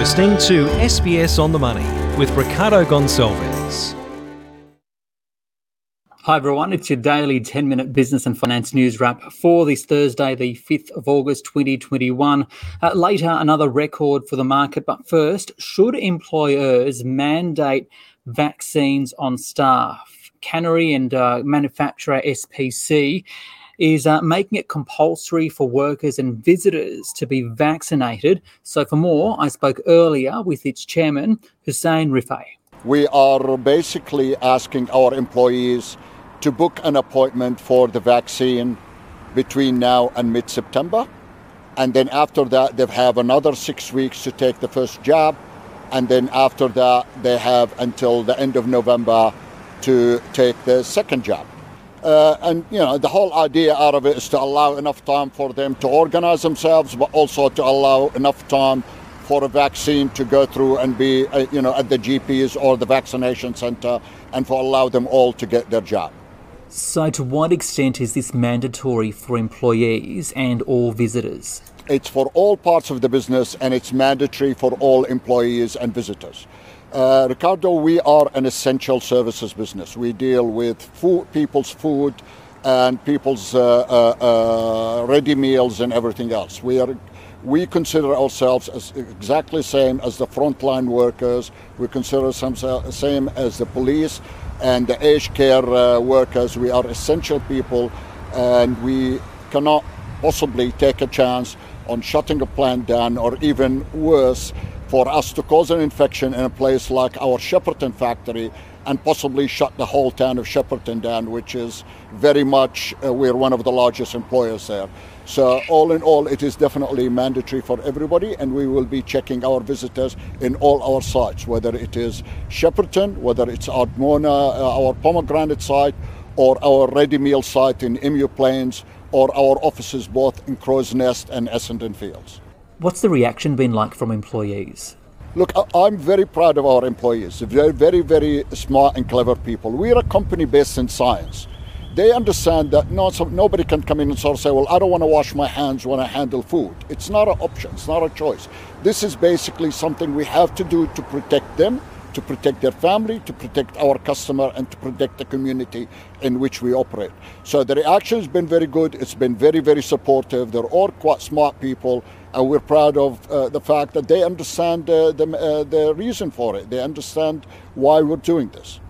listening to SBS on the Money with Ricardo Gonçalves. Hi everyone, it's your daily 10 minute business and finance news wrap for this Thursday, the 5th of August 2021. Uh, later, another record for the market, but first, should employers mandate vaccines on staff? Cannery and uh, manufacturer SPC is uh, making it compulsory for workers and visitors to be vaccinated. So, for more, I spoke earlier with its chairman, Hussein Rifai. We are basically asking our employees to book an appointment for the vaccine between now and mid September. And then after that, they have another six weeks to take the first jab. And then after that, they have until the end of November to take the second jab. Uh, and you know the whole idea out of it is to allow enough time for them to organize themselves, but also to allow enough time for a vaccine to go through and be uh, you know at the GPs or the vaccination center, and for allow them all to get their jab. So, to what extent is this mandatory for employees and all visitors? It's for all parts of the business, and it's mandatory for all employees and visitors. Uh, Ricardo, we are an essential services business. We deal with food, people's food and people's uh, uh, uh, ready meals and everything else. We are we consider ourselves as exactly same as the frontline workers. We consider ourselves same as the police and the aged care uh, workers. We are essential people, and we cannot possibly take a chance on shutting a plant down, or even worse, for us to cause an infection in a place like our Shepparton factory and possibly shut the whole town of Shepparton down, which is very much, uh, we're one of the largest employers there. So, all in all, it is definitely mandatory for everybody, and we will be checking our visitors in all our sites, whether it is Shepparton, whether it's Ardmona, uh, our pomegranate site, or our ready meal site in Emu Plains, or our offices both in Crow's Nest and Essendon Fields. What's the reaction been like from employees? Look, I'm very proud of our employees. They're very, very smart and clever people. We're a company based in science. They understand that no, so nobody can come in and sort of say, well, I don't want to wash my hands when I handle food. It's not an option, it's not a choice. This is basically something we have to do to protect them to protect their family, to protect our customer, and to protect the community in which we operate. So the reaction has been very good. It's been very, very supportive. They're all quite smart people, and we're proud of uh, the fact that they understand uh, the, uh, the reason for it. They understand why we're doing this.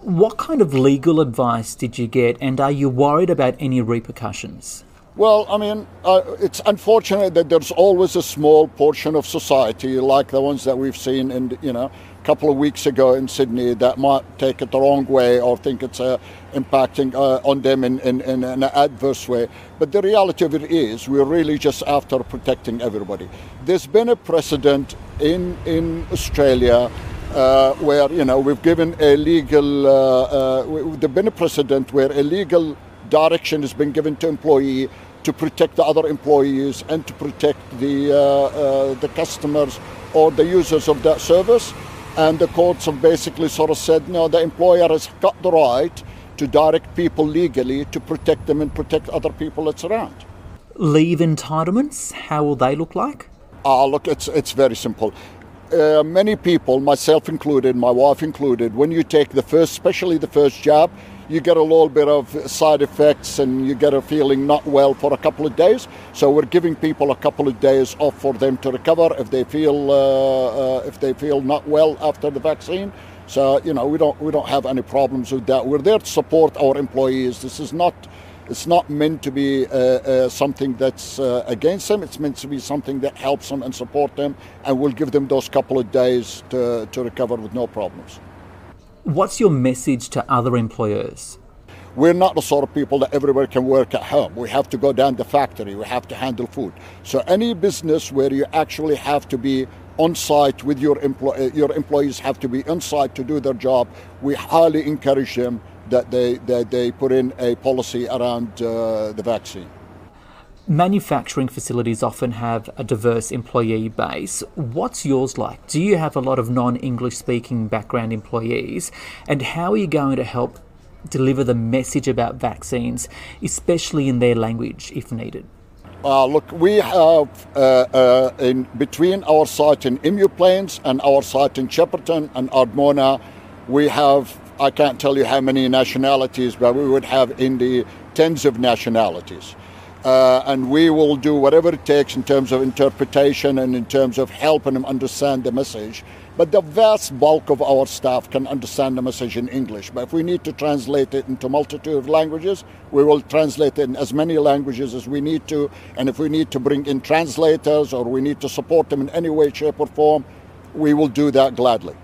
What kind of legal advice did you get, and are you worried about any repercussions? Well, I mean, uh, it's unfortunate that there's always a small portion of society, like the ones that we've seen in, you know, a couple of weeks ago in Sydney, that might take it the wrong way or think it's uh, impacting uh, on them in, in, in, an adverse way. But the reality of it is, we're really just after protecting everybody. There's been a precedent in in Australia. Uh, where you know we've given a legal, uh, uh, there's been a precedent where a legal direction has been given to employee to protect the other employees and to protect the, uh, uh, the customers or the users of that service. And the courts have basically sort of said, no, the employer has got the right to direct people legally to protect them and protect other people that's around. Leave entitlements, how will they look like? Ah, look, it's, it's very simple. Uh, many people, myself included, my wife included, when you take the first, especially the first jab, you get a little bit of side effects and you get a feeling not well for a couple of days. So we're giving people a couple of days off for them to recover if they feel uh, uh, if they feel not well after the vaccine. So you know we don't we don't have any problems with that. We're there to support our employees. This is not it's not meant to be uh, uh, something that's uh, against them. It's meant to be something that helps them and support them, and we'll give them those couple of days to, to recover with no problems. What's your message to other employers? We're not the sort of people that everybody can work at home. We have to go down the factory. We have to handle food. So any business where you actually have to be on site with your employee, your employees have to be on site to do their job. We highly encourage them that they that they put in a policy around uh, the vaccine. Manufacturing facilities often have a diverse employee base. What's yours like? Do you have a lot of non English speaking background employees? And how are you going to help deliver the message about vaccines, especially in their language if needed? Uh, look, we have uh, uh, in between our site in Emu Plains and our site in Shepparton and Ardmona, we have I can't tell you how many nationalities, but we would have in the tens of nationalities. Uh, and we will do whatever it takes in terms of interpretation and in terms of helping them understand the message. But the vast bulk of our staff can understand the message in English. But if we need to translate it into multitude of languages, we will translate it in as many languages as we need to. And if we need to bring in translators or we need to support them in any way, shape, or form, we will do that gladly.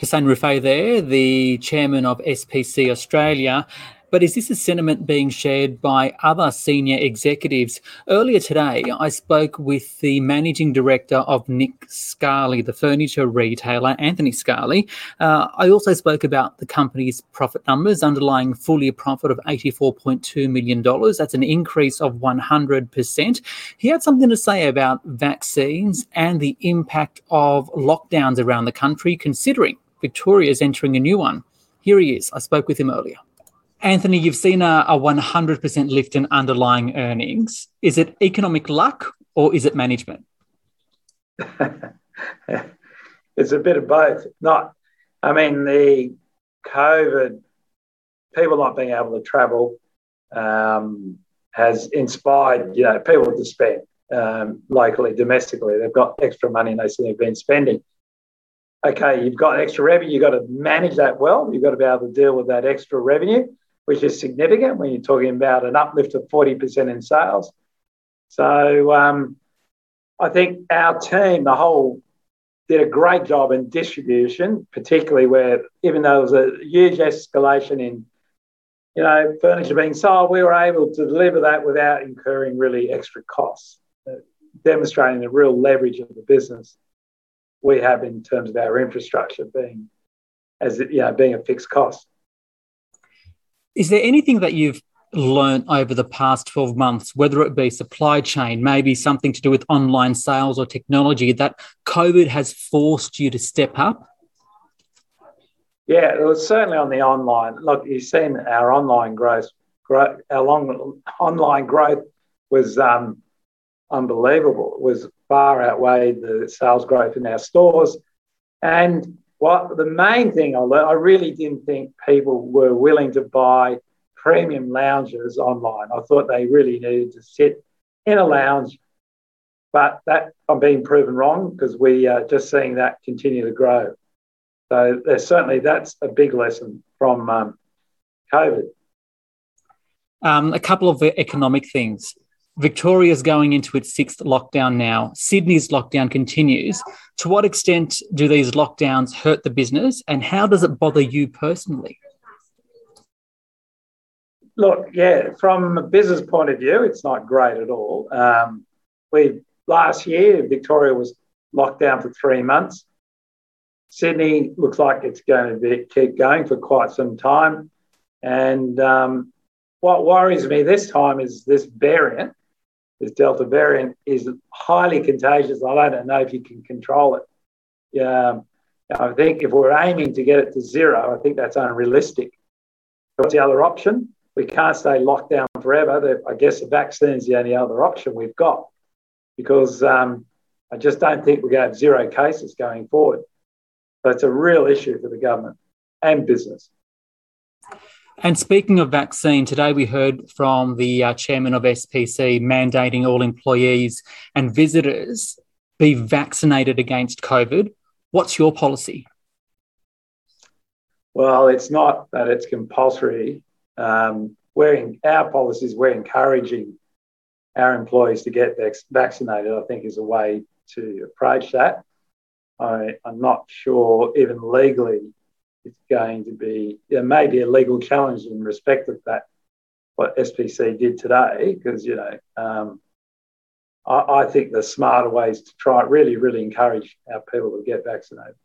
Hussein Rifai there, the chairman of SPC Australia. But is this a sentiment being shared by other senior executives? Earlier today, I spoke with the managing director of Nick Scali, the furniture retailer, Anthony Scali. Uh, I also spoke about the company's profit numbers, underlying full year profit of $84.2 million. That's an increase of 100%. He had something to say about vaccines and the impact of lockdowns around the country, considering Victoria is entering a new one. Here he is. I spoke with him earlier. Anthony, you've seen a, a 100% lift in underlying earnings. Is it economic luck or is it management? it's a bit of both. Not, I mean, the COVID, people not being able to travel um, has inspired, you know, people to spend um, locally, domestically. They've got extra money and they've been spending. Okay, you've got extra revenue, you've got to manage that well. You've got to be able to deal with that extra revenue which is significant when you're talking about an uplift of 40% in sales. So um, I think our team, the whole, did a great job in distribution, particularly where even though there was a huge escalation in, you know, furniture being sold, we were able to deliver that without incurring really extra costs, uh, demonstrating the real leverage of the business we have in terms of our infrastructure being as you know being a fixed cost. Is there anything that you've learned over the past 12 months, whether it be supply chain, maybe something to do with online sales or technology, that COVID has forced you to step up? Yeah, it was certainly on the online. Look, you've seen our online growth. our long, online growth was um, unbelievable. It was far outweighed the sales growth in our stores. And what the main thing I learned, I really didn't think people were willing to buy premium lounges online. I thought they really needed to sit in a lounge, but that I'm being proven wrong because we are just seeing that continue to grow. So there's certainly that's a big lesson from um, COVID. Um, a couple of economic things. Victoria's going into its sixth lockdown now. Sydney's lockdown continues. To what extent do these lockdowns hurt the business and how does it bother you personally? Look, yeah, from a business point of view, it's not great at all. Um, we last year Victoria was locked down for three months. Sydney looks like it's going to be, keep going for quite some time. And um, what worries me this time is this variant this Delta variant is highly contagious. I don't know if you can control it. Yeah, I think if we're aiming to get it to zero, I think that's unrealistic. What's the other option? We can't stay locked down forever. I guess the vaccine is the only other option we've got because um, I just don't think we're going to have zero cases going forward. So it's a real issue for the government and business. And speaking of vaccine, today we heard from the uh, chairman of SPC mandating all employees and visitors be vaccinated against COVID. What's your policy? Well, it's not that it's compulsory. Um, we're in, our policies, we're encouraging our employees to get vac- vaccinated, I think is a way to approach that. I, I'm not sure, even legally, it's going to be there may be a legal challenge in respect of that what SPC did today because you know um, I, I, think the smarter ways to try really really encourage our people to get vaccinated.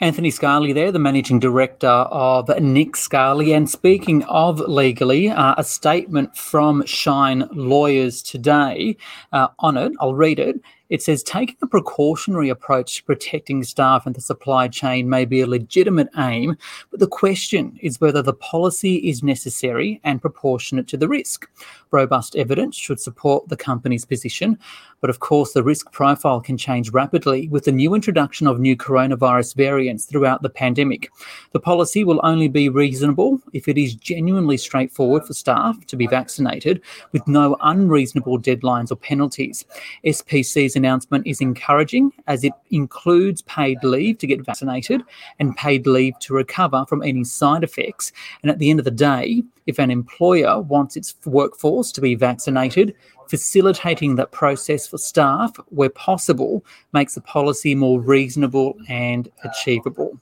Anthony Scali there, the managing director of Nick Scali. And speaking of legally, uh, a statement from Shine Lawyers today uh, on it, I'll read it. It says taking a precautionary approach to protecting staff and the supply chain may be a legitimate aim, but the question is whether the policy is necessary and proportionate to the risk. Robust evidence should support the company's position, but of course, the risk profile can change rapidly with the new introduction of new coronavirus variants throughout the pandemic. The policy will only be reasonable if it is genuinely straightforward for staff to be vaccinated with no unreasonable deadlines or penalties. SPC's announcement is encouraging as it includes paid leave to get vaccinated and paid leave to recover from any side effects. And at the end of the day, if an employer wants its workforce to be vaccinated, facilitating that process for staff where possible makes the policy more reasonable and achievable.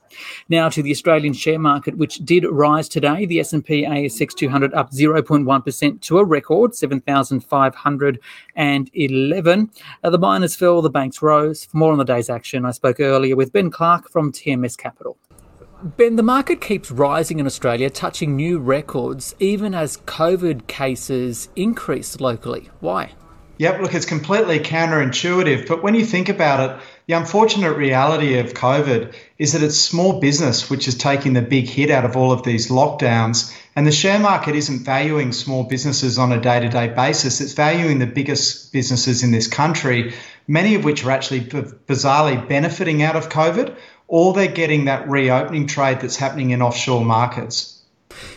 Now to the Australian share market, which did rise today. The S&P ASX 200 up 0.1% to a record 7,511. Uh, the miners fell, the banks rose. For more on the day's action, I spoke earlier with Ben Clark from TMS Capital. Ben, the market keeps rising in Australia, touching new records, even as COVID cases increase locally. Why? Yep, look, it's completely counterintuitive, but when you think about it, the unfortunate reality of COVID is that it's small business which is taking the big hit out of all of these lockdowns. And the share market isn't valuing small businesses on a day to day basis, it's valuing the biggest businesses in this country, many of which are actually bizarrely benefiting out of COVID or they're getting that reopening trade that's happening in offshore markets.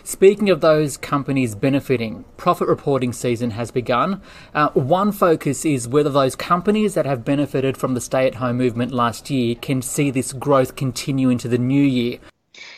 Speaking of those companies benefiting, profit reporting season has begun. Uh, one focus is whether those companies that have benefited from the stay at home movement last year can see this growth continue into the new year.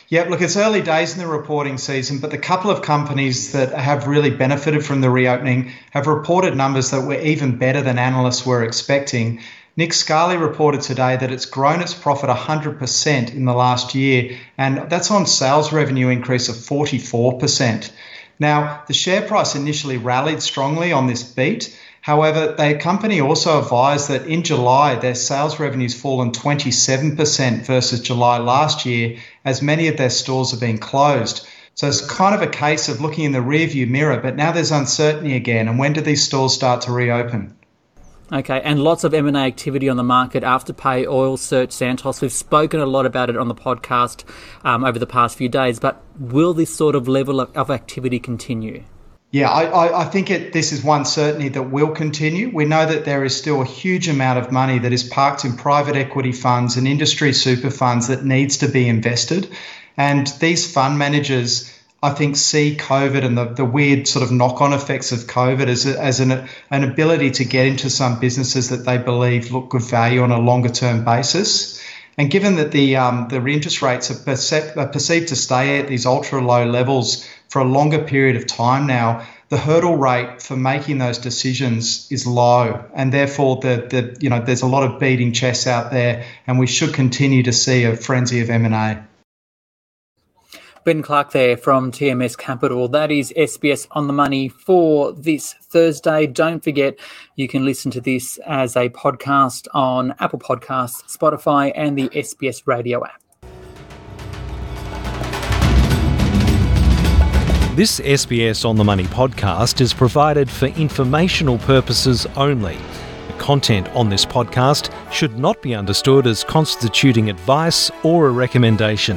Yeah, look, it's early days in the reporting season, but the couple of companies that have really benefited from the reopening have reported numbers that were even better than analysts were expecting. Nick Scali reported today that it's grown its profit 100% in the last year, and that's on sales revenue increase of 44%. Now, the share price initially rallied strongly on this beat. However, the company also advised that in July, their sales revenues fallen 27% versus July last year, as many of their stores have been closed. So it's kind of a case of looking in the rearview mirror, but now there's uncertainty again. And when do these stores start to reopen? Okay, and lots of M&A activity on the market, Afterpay, Oil Search, Santos. We've spoken a lot about it on the podcast um, over the past few days, but will this sort of level of, of activity continue? Yeah, I, I think it, this is one certainty that will continue. We know that there is still a huge amount of money that is parked in private equity funds and industry super funds that needs to be invested. And these fund managers I think see COVID and the, the weird sort of knock on effects of COVID as, a, as an, an ability to get into some businesses that they believe look good value on a longer term basis. And given that the um, the interest rates are, perceived, are perceived to stay at these ultra low levels for a longer period of time now, the hurdle rate for making those decisions is low, and therefore the, the you know there's a lot of beating chess out there, and we should continue to see a frenzy of M and A. Ben Clark there from TMS Capital. That is SBS on the money for this Thursday. Don't forget, you can listen to this as a podcast on Apple Podcasts, Spotify, and the SBS radio app. This SBS on the Money podcast is provided for informational purposes only. The content on this podcast should not be understood as constituting advice or a recommendation.